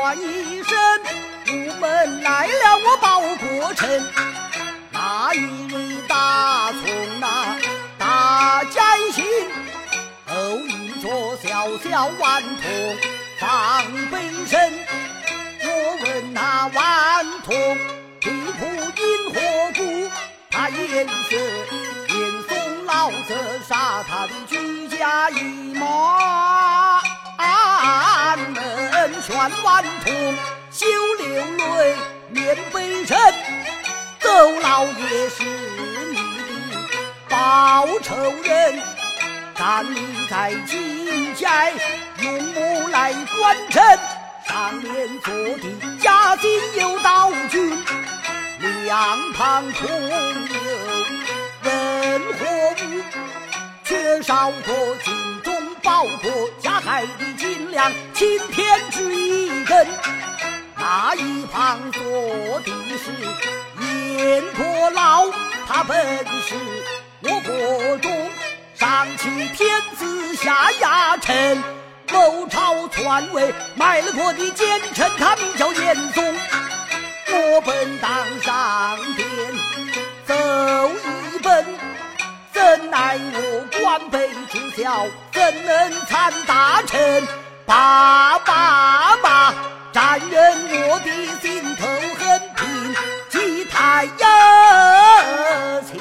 我一身，午门来了我报国臣。那一日大从那大艰辛，后一座小小顽童放北身。我问那顽童，皮肤因何故？他颜色严嵩老色杀他的居家一马。劝顽童休流泪，面悲沉。周老爷是你的报仇人，站立在金寨，用木来关城，上面坐的家境有道君，两旁空有任何物，缺少过金钟宝国加害的金梁青天之一根，那一旁坐的是。阎婆老，他本是我国中上欺天子下压臣，谋朝篡位卖了国的奸臣，他名叫严嵩。我本当上殿奏一本，怎奈我官卑职小，怎能参大臣？爸爸爸，沾人我的心头恨，平记太阳情。